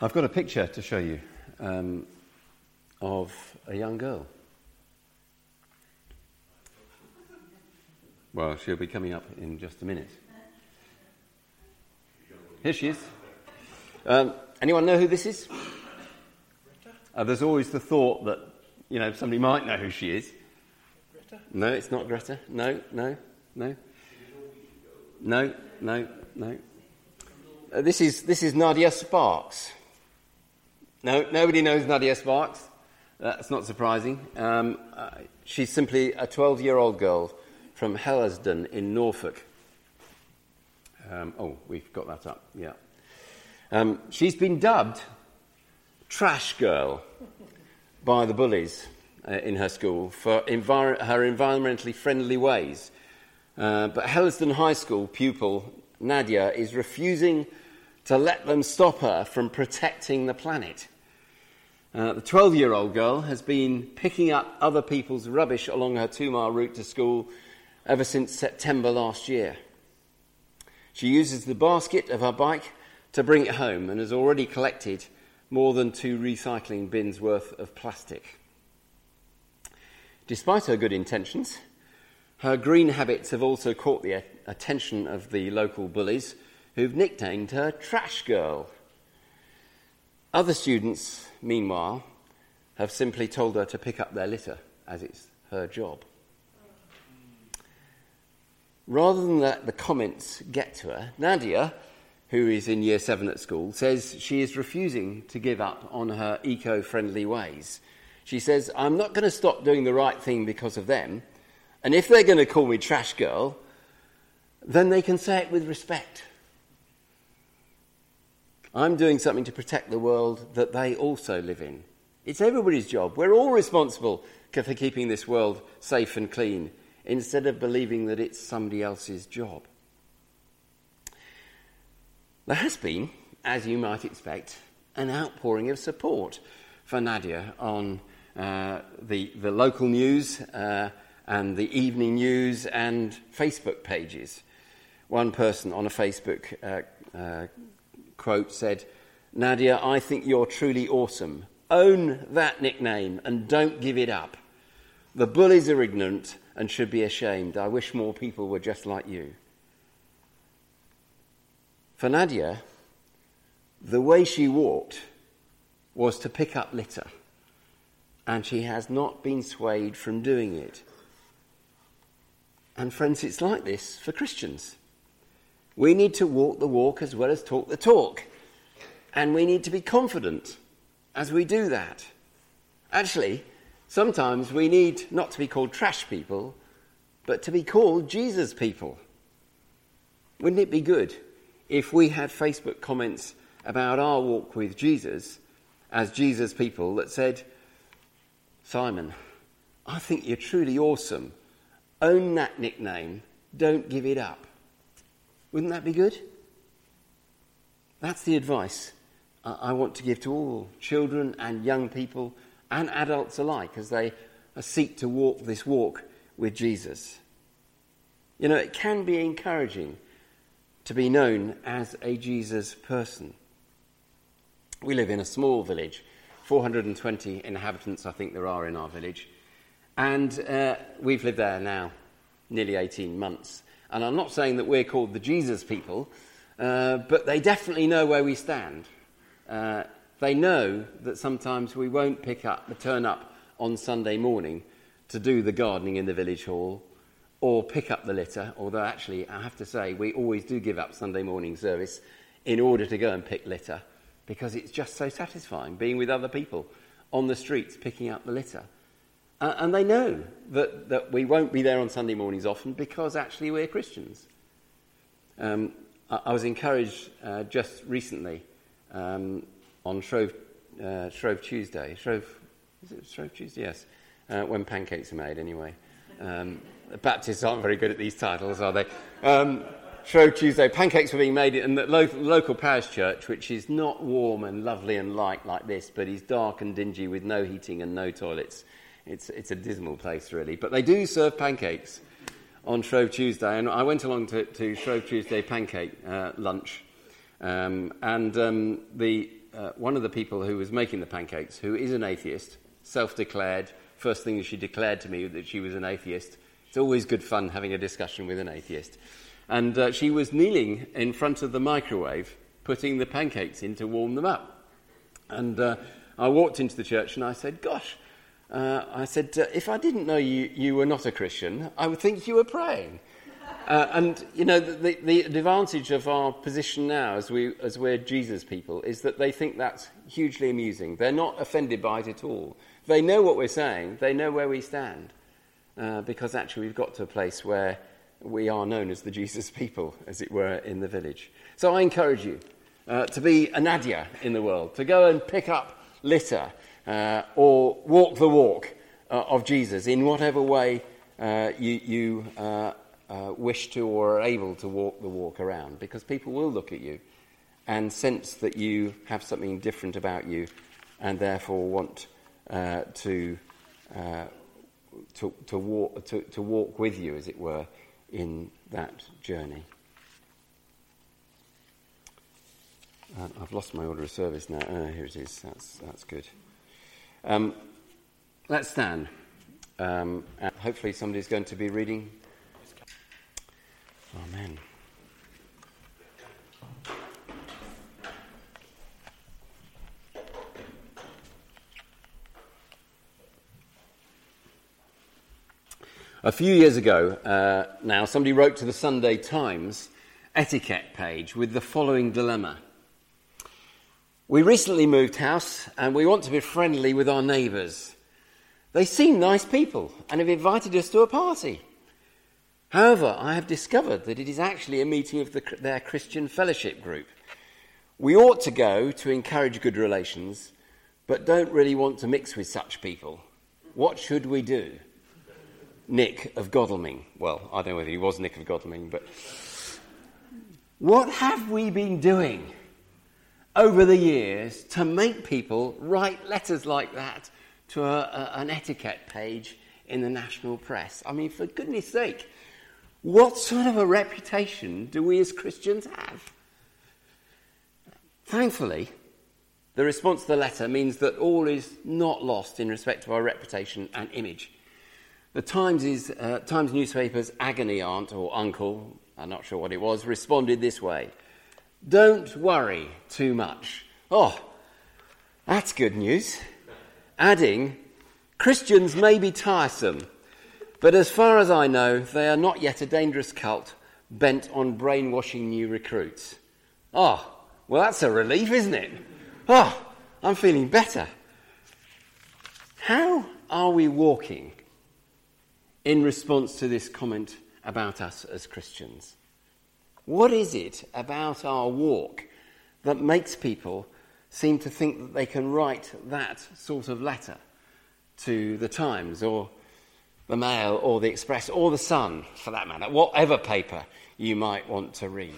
I've got a picture to show you um, of a young girl. Well, she'll be coming up in just a minute. Here she is. Um, anyone know who this is? Uh, there's always the thought that you know somebody might know who she is. Greta? No, it's not Greta. No, no, no, no, no, no. Uh, this is this is Nadia Sparks. No, nobody knows Nadia Sparks. That's not surprising. Um, uh, she's simply a 12-year-old girl from Hellesdon in Norfolk. Um, oh, we've got that up. Yeah. Um, she's been dubbed Trash Girl by the bullies uh, in her school for envir- her environmentally friendly ways. Uh, but Hellesdon High School pupil Nadia is refusing to let them stop her from protecting the planet. Uh, the 12 year old girl has been picking up other people's rubbish along her two mile route to school ever since September last year. She uses the basket of her bike to bring it home and has already collected more than two recycling bins worth of plastic. Despite her good intentions, her green habits have also caught the attention of the local bullies who've nicknamed her Trash Girl. Other students, meanwhile, have simply told her to pick up their litter as it's her job. Rather than let the comments get to her, Nadia, who is in year seven at school, says she is refusing to give up on her eco friendly ways. She says, I'm not going to stop doing the right thing because of them, and if they're going to call me trash girl, then they can say it with respect. I'm doing something to protect the world that they also live in. It's everybody's job. We're all responsible for keeping this world safe and clean instead of believing that it's somebody else's job. There has been, as you might expect, an outpouring of support for Nadia on uh, the, the local news uh, and the evening news and Facebook pages. One person on a Facebook uh, uh quote said, Nadia, I think you're truly awesome. Own that nickname and don't give it up. The bullies are ignorant and should be ashamed. I wish more people were just like you. For Nadia, the way she walked was to pick up litter, and she has not been swayed from doing it. And friends, it's like this for Christians. We need to walk the walk as well as talk the talk. And we need to be confident as we do that. Actually, sometimes we need not to be called trash people, but to be called Jesus people. Wouldn't it be good if we had Facebook comments about our walk with Jesus as Jesus people that said, Simon, I think you're truly awesome. Own that nickname. Don't give it up. Wouldn't that be good? That's the advice I want to give to all children and young people and adults alike as they seek to walk this walk with Jesus. You know, it can be encouraging to be known as a Jesus person. We live in a small village, 420 inhabitants, I think there are in our village, and uh, we've lived there now nearly 18 months. And I'm not saying that we're called the Jesus people, uh, but they definitely know where we stand. Uh, they know that sometimes we won't pick up, turn up on Sunday morning to do the gardening in the village hall or pick up the litter, although actually, I have to say, we always do give up Sunday morning service in order to go and pick litter because it's just so satisfying being with other people on the streets picking up the litter. Uh, and they know that, that we won't be there on Sunday mornings often because actually we're Christians. Um, I, I, was encouraged uh, just recently um, on Shrove, uh, Shrove Tuesday. Shrove, is it Shrove Tuesday? Yes, uh, when pancakes are made, anyway. Um, the Baptists aren't very good at these titles, are they? Um, Shrove Tuesday, pancakes were being made in the local, local parish church, which is not warm and lovely and light like this, but is dark and dingy with no heating and no toilets. It's, it's a dismal place, really. But they do serve pancakes on Shrove Tuesday, and I went along to, to Shrove Tuesday pancake uh, lunch Um, and um, the, uh, one of the people who was making the pancakes, who is an atheist, self declared, first thing she declared to me that she was an atheist. It's always good fun having a discussion with an atheist. And uh, she was kneeling in front of the microwave, putting the pancakes in to warm them up. And uh, I walked into the church and I said, Gosh, uh, I said, uh, if I didn't know you, you were not a Christian, I would think you were praying. Uh, and, you know, the, the, advantage of our position now as, we, as we're Jesus people is that they think that's hugely amusing. They're not offended by it at all. They know what we're saying, they know where we stand. Uh, because actually, we've got to a place where we are known as the Jesus people, as it were, in the village. So I encourage you uh, to be a Nadia in the world, to go and pick up litter uh, or walk the walk uh, of Jesus in whatever way uh, you, you uh, uh, wish to or are able to walk the walk around, because people will look at you and sense that you have something different about you and therefore want uh, to, to, to, walk, to, to walk with you, as it were, in that journey. I've lost my order of service now. Uh, here it is. That's, that's good. Um, let's stand. Um, hopefully, somebody's going to be reading. Amen. A few years ago, uh, now, somebody wrote to the Sunday Times etiquette page with the following dilemma. We recently moved house and we want to be friendly with our neighbours. They seem nice people and have invited us to a party. However, I have discovered that it is actually a meeting of the, their Christian fellowship group. We ought to go to encourage good relations, but don't really want to mix with such people. What should we do? Nick of Godalming. Well, I don't know whether he was Nick of Godalming, but what have we been doing? Over the years to make people write letters like that to a, a, an etiquette page in the national press. I mean, for goodness sake, what sort of a reputation do we as Christians have? Thankfully, the response to the letter means that all is not lost in respect of our reputation and image. The Times, uh, Times newspaper's agony aunt or uncle, I'm not sure what it was, responded this way don't worry too much. Oh, that's good news. Adding, Christians may be tiresome, but as far as I know, they are not yet a dangerous cult bent on brainwashing new recruits. Oh, well, that's a relief, isn't it? Oh, I'm feeling better. How are we walking in response to this comment about us as Christians? What is it about our walk that makes people seem to think that they can write that sort of letter to the Times or the Mail or the Express or the Sun, for that matter, whatever paper you might want to read?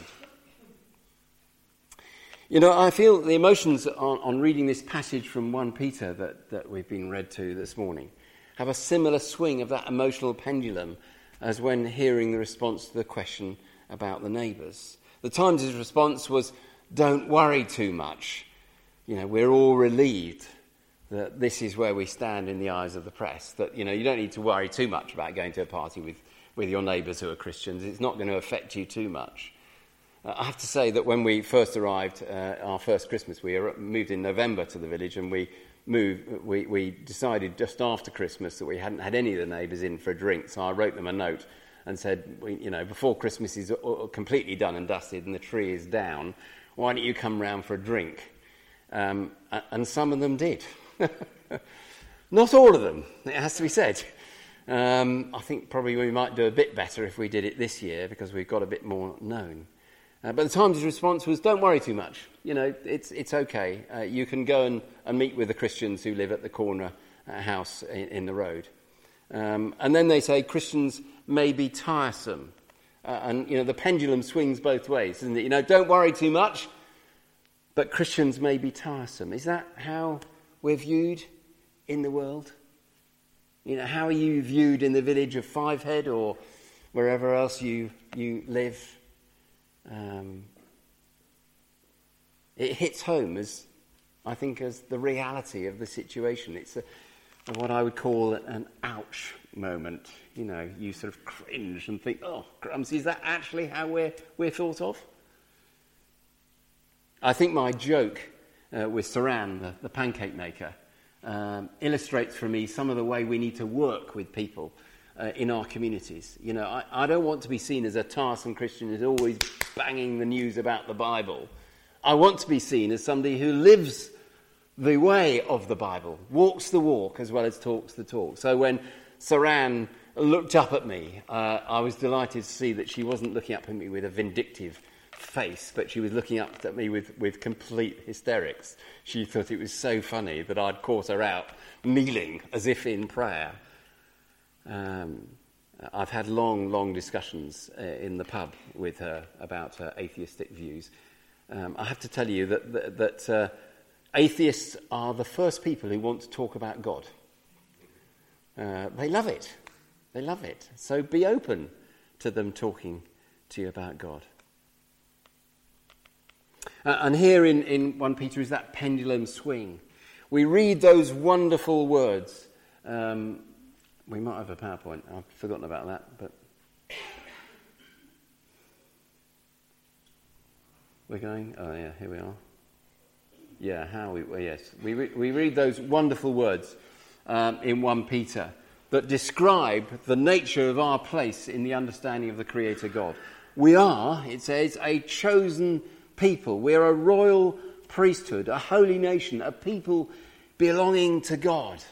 You know, I feel the emotions on, on, reading this passage from 1 Peter that, that we've been read to this morning have a similar swing of that emotional pendulum as when hearing the response to the question about the neighbours. The Times' response was, Don't worry too much. You know, we're all relieved that this is where we stand in the eyes of the press. That, you know, you don't need to worry too much about going to a party with, with your neighbours who are Christians. It's not going to affect you too much. Uh, I have to say that when we first arrived, uh, our first Christmas, we moved in November to the village and we moved, we, we decided just after Christmas that we hadn't had any of the neighbours in for a drink. So I wrote them a note and said, you know, before Christmas is completely done and dusted and the tree is down, why don't you come round for a drink? Um, and some of them did. Not all of them, it has to be said. Um, I think probably we might do a bit better if we did it this year because we've got a bit more known. Uh, but the Times' response was, don't worry too much. You know, it's, it's okay. Uh, you can go and, and meet with the Christians who live at the corner uh, house in, in the road. Um, and then they say Christians may be tiresome. Uh, and, you know, the pendulum swings both ways, isn't it? You know, don't worry too much, but Christians may be tiresome. Is that how we're viewed in the world? You know, how are you viewed in the village of Fivehead or wherever else you, you live? Um, It hits home as, I think, as the reality of the situation. It's a, what I would call an ouch moment. You know, you sort of cringe and think, oh, crumbs, is that actually how we're, we're thought of? I think my joke uh, with Saran, the, the pancake maker, um, illustrates for me some of the way we need to work with people uh, in our communities. You know, I, I, don't want to be seen as a tiresome Christian who's always banging the news about the Bible. I want to be seen as somebody who lives the way of the Bible, walks the walk as well as talks the talk. So when Saran looked up at me, uh, I was delighted to see that she wasn't looking up at me with a vindictive face, but she was looking up at me with, with complete hysterics. She thought it was so funny that I'd caught her out kneeling as if in prayer. Um, I've had long, long discussions uh, in the pub with her about her atheistic views. Um, I have to tell you that, that, that uh, atheists are the first people who want to talk about God. Uh, they love it. They love it. So be open to them talking to you about God. Uh, and here in, in 1 Peter is that pendulum swing. We read those wonderful words. Um, we might have a PowerPoint. I've forgotten about that, but. We're going? Oh, yeah, here we are. Yeah, how we. Yes. We, re- we read those wonderful words um, in 1 Peter that describe the nature of our place in the understanding of the Creator God. We are, it says, a chosen people. We're a royal priesthood, a holy nation, a people belonging to God.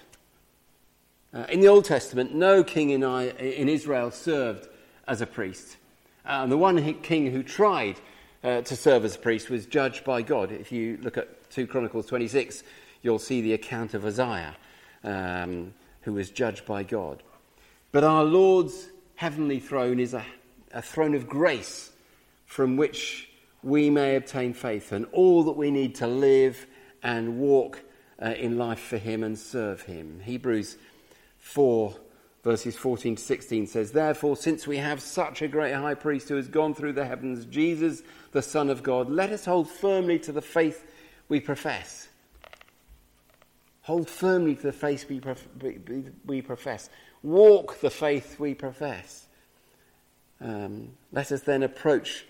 Uh, in the Old Testament, no king in, I, in Israel served as a priest. Uh, and the one king who tried uh, to serve as a priest was judged by God. If you look at 2 Chronicles 26, you'll see the account of Uzziah, um, who was judged by God. But our Lord's heavenly throne is a, a throne of grace from which we may obtain faith and all that we need to live and walk uh, in life for Him and serve Him. Hebrews 4, verses 14 to 16 says, Therefore, since we have such a great high priest who has gone through the heavens, Jesus, the Son of God, let us hold firmly to the faith we profess. Hold firmly to the faith we, prof- we profess. Walk the faith we profess. Um, let us then approach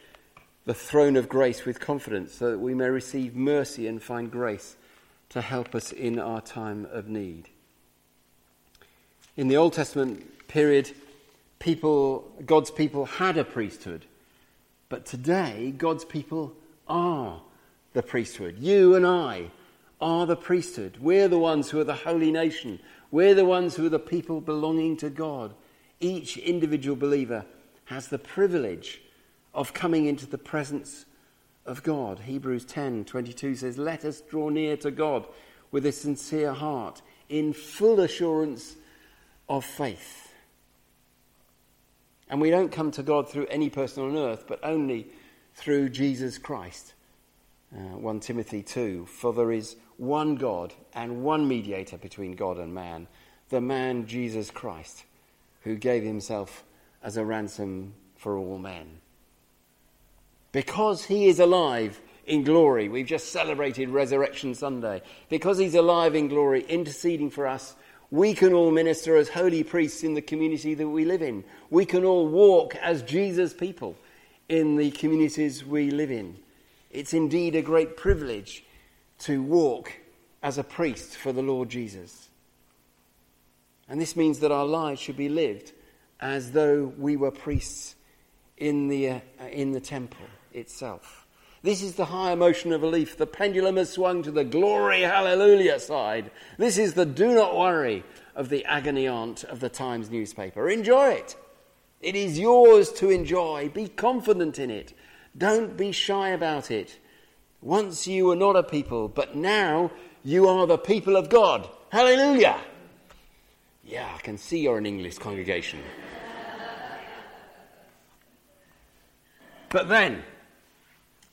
the throne of grace with confidence so that we may receive mercy and find grace to help us in our time of need. In the Old Testament period, people, God's people had a priesthood, but today God's people are the priesthood. You and I are the priesthood. We're the ones who are the holy nation. We're the ones who are the people belonging to God. Each individual believer has the privilege of coming into the presence of God. Hebrews 10:22 says, "Let us draw near to God with a sincere heart, in full assurance of faith." And we don't come to God through any person on earth, but only through Jesus Christ. Uh, 1 Timothy 2 For there is one God and one mediator between God and man, the man Jesus Christ, who gave himself as a ransom for all men because he is alive in glory. We've just celebrated Resurrection Sunday. Because he's alive in glory, interceding for us, we can all minister as holy priests in the community that we live in. We can all walk as Jesus people in the communities we live in. It's indeed a great privilege to walk as a priest for the Lord Jesus. And this means that our lives should be lived as though we were priests in the, uh, in the temple itself. This is the high emotion of belief. The pendulum has swung to the glory, hallelujah side. This is the do not worry of the agony aunt of the Times newspaper. Enjoy it. It is yours to enjoy. Be confident in it. Don't be shy about it. Once you were not a people, but now you are the people of God. Hallelujah. Yeah, I can see you're an English congregation. but then,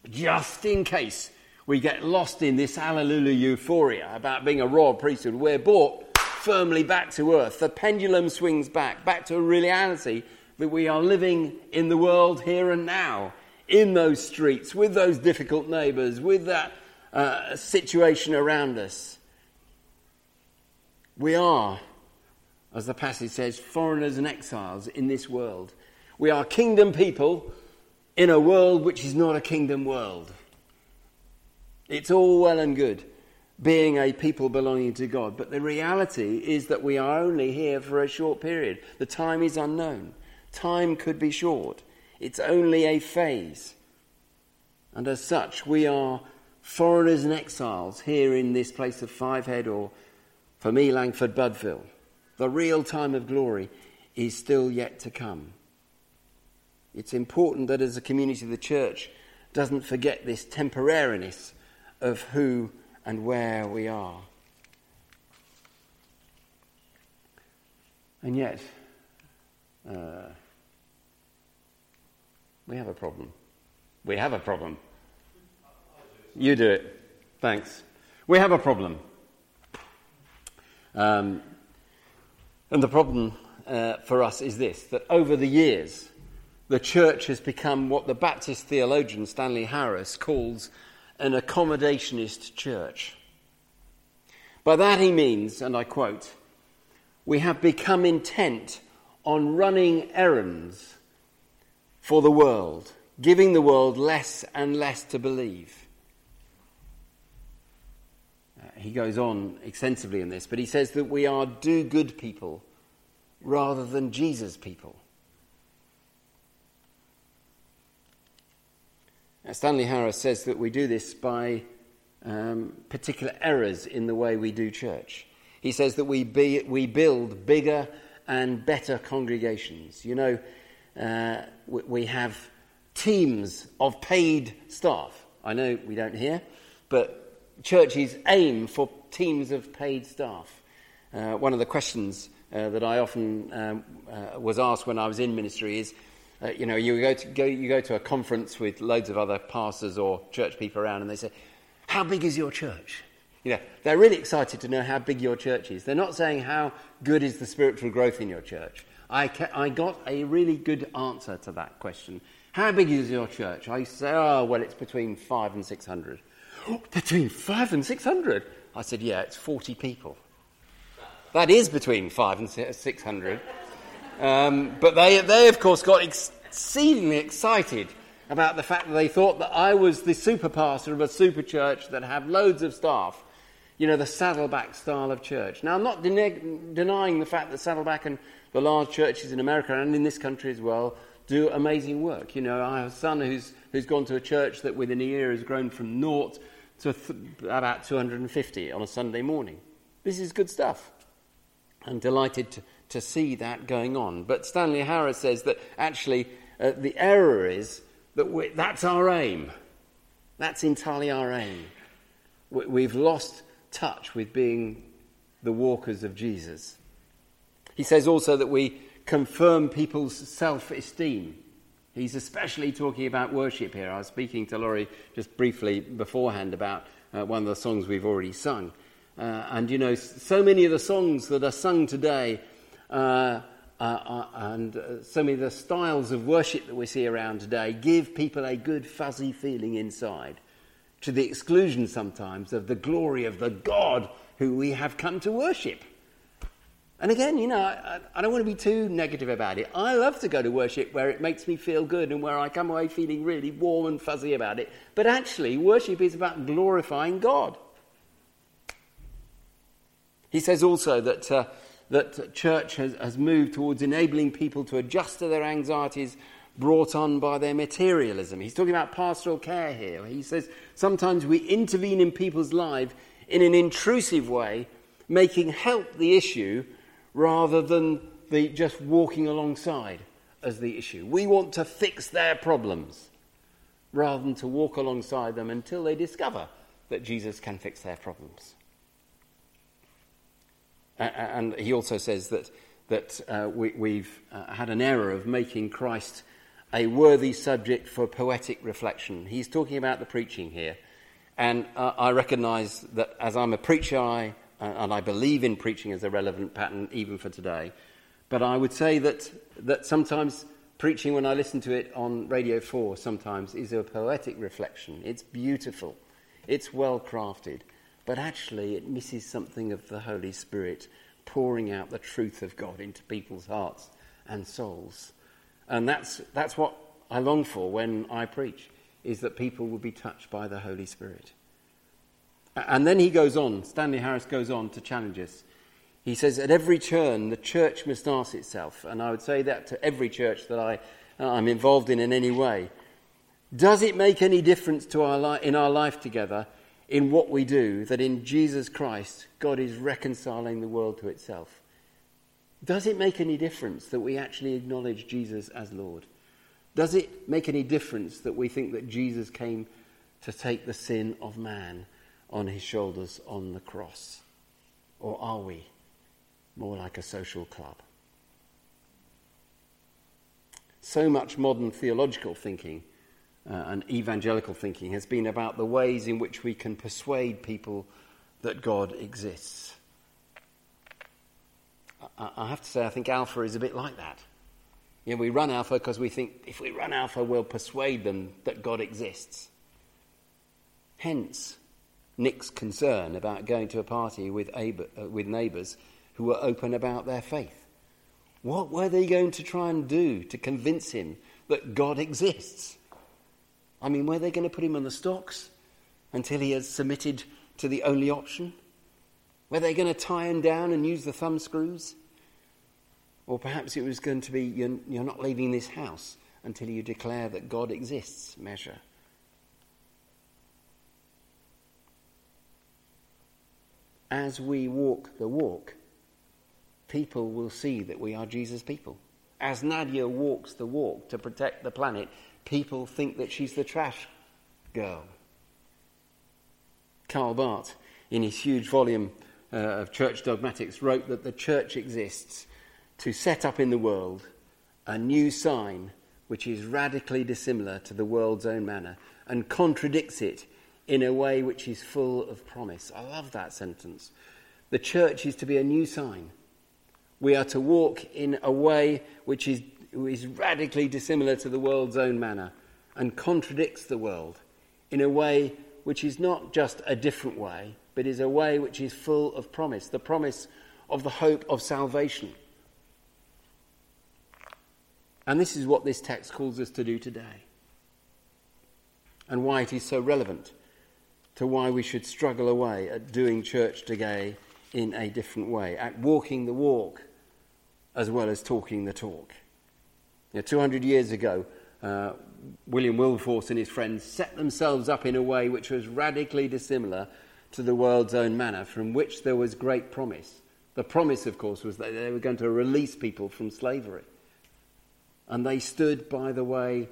just in case we get lost in this hallelujah euphoria about being a royal priesthood, we're brought firmly back to earth. The pendulum swings back, back to a reality that we are living in the world here and now, in those streets, with those difficult neighbours, with that uh, situation around us. We are, as the passage says, foreigners and exiles in this world. We are kingdom people in a world which is not a kingdom world. It's all well and good being a people belonging to God, but the reality is that we are only here for a short period. The time is unknown. Time could be short. It's only a phase. And as such, we are foreigners and exiles here in this place of Fivehead or, for me, Langford Budville. The real time of glory is still yet to come. It's important that as a community, the church doesn't forget this temporariness of who and where we are. And yet, uh, we have a problem. We have a problem. You do it. Thanks. We have a problem. Um, and the problem uh, for us is this that over the years, the church has become what the Baptist theologian Stanley Hauerwas calls an accommodationist church. By that he means, and I quote, we have become intent on running errands for the world, giving the world less and less to believe. Uh, he goes on extensively in this, but he says that we are do good people rather than Jesus people. Stanley Hauerwas says that we do this by um, particular errors in the way we do church. He says that we, be, we build bigger and better congregations. You know, uh, we, we have teams of paid staff. I know we don't hear, but churches aim for teams of paid staff. Uh, one of the questions uh, that I often um, uh, was asked when I was in ministry is uh, you know, you go, to, go, you go to a conference with loads of other pastors or church people around, and they say, How big is your church? You know, they're really excited to know how big your church is. They're not saying how good is the spiritual growth in your church. I, ca- I got a really good answer to that question. How big is your church? I say, oh, well, it's between five and 600. between five and 600? I said, yeah, it's 40 people. That is between five and 600. Um, but they, they, of course, got exceedingly excited about the fact that they thought that I was the super pastor of a super church that had loads of staff. You know, the Saddleback style of church. Now, I'm not den- denying the fact that Saddleback and the large churches in America and in this country as well do amazing work. You know, I have a son who's, who's gone to a church that within a year has grown from naught to th- about 250 on a Sunday morning. This is good stuff. I'm delighted to, to see that going on. But Stanley Hauerwas says that actually uh, the error is that that's our aim. That's entirely our aim. We, we've lost touch with being the walkers of Jesus. He says also that we confirm people's self esteem. He's especially talking about worship here. I was speaking to Laurie just briefly beforehand about uh, one of the songs we've already sung. Uh, and you know, so many of the songs that are sung today uh, uh, uh, and uh, so many of the styles of worship that we see around today give people a good fuzzy feeling inside, to the exclusion sometimes of the glory of the God who we have come to worship. And again, you know, I, I, don't want to be too negative about it. I love to go to worship where it makes me feel good and where I come away feeling really warm and fuzzy about it. But actually, worship is about glorifying God. He says also that uh, that church has, has moved towards enabling people to adjust to their anxieties brought on by their materialism. He's talking about pastoral care here. He says sometimes we intervene in people's lives in an intrusive way, making help the issue rather than the just walking alongside as the issue. We want to fix their problems rather than to walk alongside them until they discover that Jesus can fix their problems. And he also says that, that uh, we, have uh, had an error of making Christ a worthy subject for poetic reflection. He's talking about the preaching here. And I recognize that as I'm a preacher, I, uh, and I believe in preaching as a relevant pattern even for today. But I would say that, that sometimes preaching, when I listen to it on Radio 4, sometimes is a poetic reflection. It's beautiful. it's well crafted, but actually it misses something of the Holy Spirit pouring out the truth of God into people's hearts and souls. And that's, that's what I long for when I preach, is that people will be touched by the Holy Spirit. And then he goes on, Stanley Hauerwas goes on to challenge us. He says, at every turn, the church must ask itself, and I would say that to every church that I, I'm involved in in any way, does it make any difference to our li- in our life together in what we do that in Jesus Christ God is reconciling the world to itself? Does it make any difference that we actually acknowledge Jesus as Lord? Does it make any difference that we think that Jesus came to take the sin of man on his shoulders on the cross? Or are we more like a social club? So much modern theological thinking uh, and evangelical thinking has been about the ways in which we can persuade people that God exists. I, I have to say, I think Alpha is a bit like that. You know, we run Alpha because we think if we run Alpha, we'll persuade them that God exists. Hence, Nick's concern about going to a party with, uh, with neighbours who were open about their faith. What were they going to try and do to convince him that God exists? I mean, were they going to put him on the stocks until he has submitted to the only option? Were they going to tie him down and use the thumb screws? Or perhaps it was going to be, you're, you're not leaving this house until you declare that God exists measure. as we walk the walk, people will see that we are Jesus' people. As Nadia walks the walk to protect the planet, people think that she's the trash girl. Karl Barth, in his huge volume uh, of church dogmatics, wrote that the church exists to set up in the world a new sign which is radically dissimilar to the world's own manner and contradicts it in a way which is full of promise. I love that sentence. The church is to be a new sign. We are to walk in a way which is, is radically dissimilar to the world's own manner and contradicts the world in a way which is not just a different way, but is a way which is full of promise the promise of the hope of salvation. And this is what this text calls us to do today, and why it is so relevant to why we should struggle away at doing church today in a different way, at walking the walk as well as talking the talk. You know, 200 years ago, uh, William Wilberforce and his friends set themselves up in a way which was radically dissimilar to the world's own manner, from which there was great promise. The promise, of course, was that they were going to release people from slavery. And they stood by the way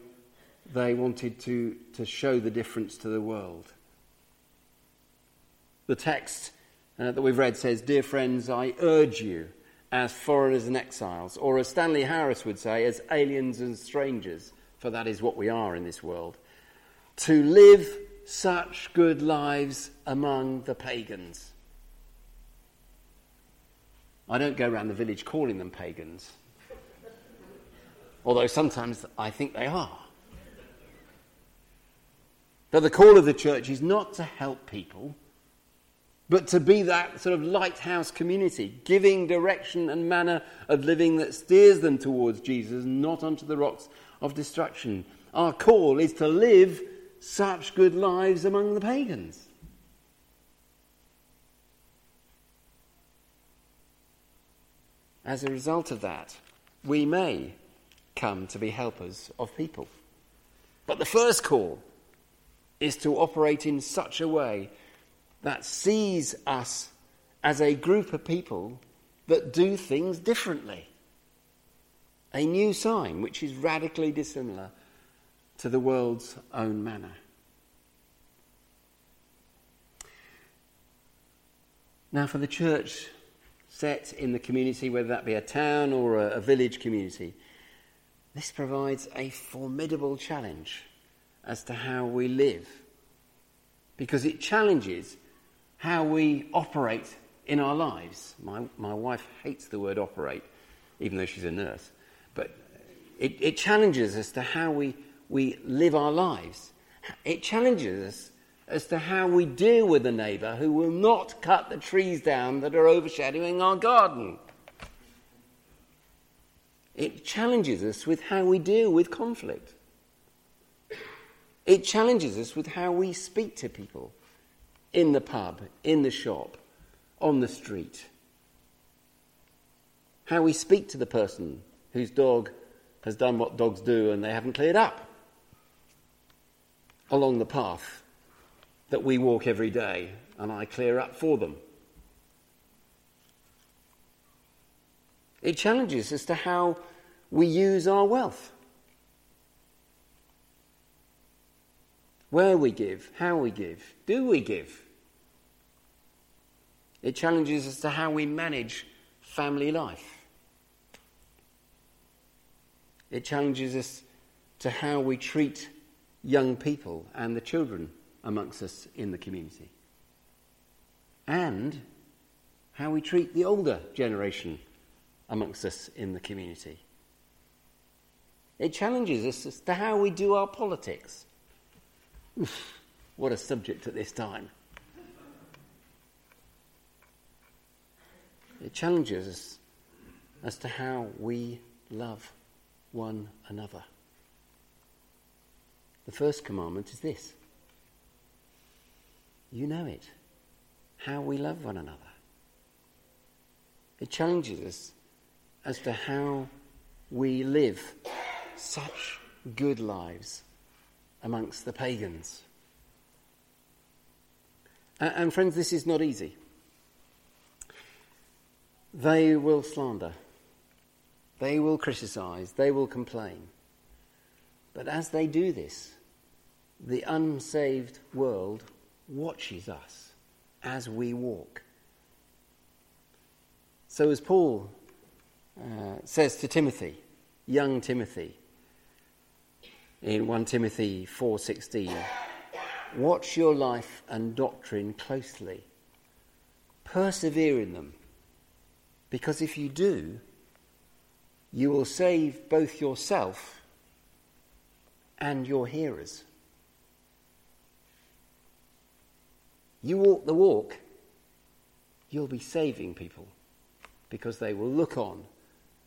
they wanted to, to show the difference to the world. The text uh, that we've read says, Dear friends, I urge you, as foreigners and exiles, or as Stanley Hauerwas would say, as aliens and strangers, for that is what we are in this world, to live such good lives among the pagans. I don't go around the village calling them pagans, although sometimes I think they are. But the call of the church is not to help people but to be that sort of lighthouse community, giving direction and manner of living that steers them towards Jesus, not onto the rocks of destruction. Our call is to live such good lives among the pagans. As a result of that, we may come to be helpers of people. But the first call is to operate in such a way that sees us as a group of people that do things differently. A new sign which is radically dissimilar to the world's own manner. Now, for the church set in the community, whether that be a town or a, a village community, this provides a formidable challenge as to how we live. Because it challenges how we operate in our lives. My, my wife hates the word operate, even though she's a nurse. But it, it challenges us to how we, we live our lives. It challenges us as to how we deal with a neighbour who will not cut the trees down that are overshadowing our garden. It challenges us with how we deal with conflict. It challenges us with how we speak to people in the pub, in the shop, on the street. How we speak to the person whose dog has done what dogs do and they haven't cleared up along the path that we walk every day and I clear up for them. It challenges as to how we use our wealth. Where we give, how we give, do we give? It challenges us to how we manage family life. It challenges us to how we treat young people and the children amongst us in the community. And how we treat the older generation amongst us in the community. It challenges us as to how we do our politics. Oof, what a subject at this time. It challenges us as to how we love one another. The first commandment is this you know it, how we love one another. It challenges us as to how we live such good lives amongst the pagans. And, friends, this is not easy. They will slander, they will criticize, they will complain. But as they do this, the unsaved world watches us as we walk. So, as Paul uh, says to Timothy, young Timothy, in 1 Timothy 4:16, watch your life and doctrine closely. Persevere in them because if you do, you will save both yourself and your hearers. You walk the walk, you'll be saving people because they will look on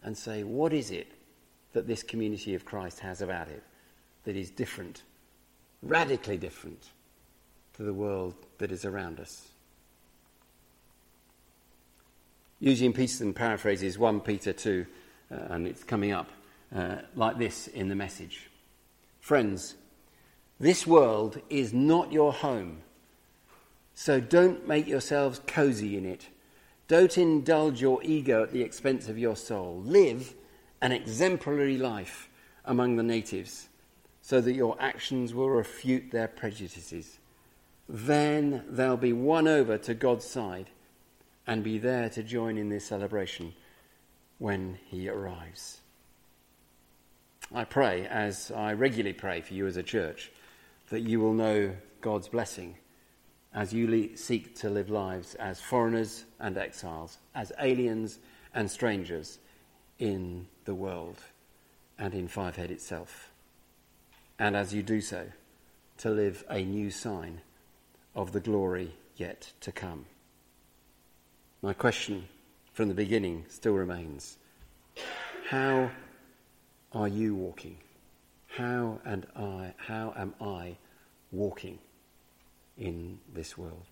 and say, What is it that this community of Christ has about it that is different, radically different to the world that is around us? Eugene Peterson paraphrases 1 Peter 2, uh, and it's coming up uh, like this in the message Friends, this world is not your home, so don't make yourselves cozy in it. Don't indulge your ego at the expense of your soul. Live an exemplary life among the natives so that your actions will refute their prejudices. Then they'll be won over to God's side and be there to join in this celebration when he arrives. I pray, as I regularly pray for you as a church, that you will know God's blessing as you seek to live lives as foreigners and exiles, as aliens and strangers in the world and in Fivehead itself. And as you do so, to live a new sign of the glory yet to come. My question from the beginning still remains How are you walking? How and I how am I walking in this world?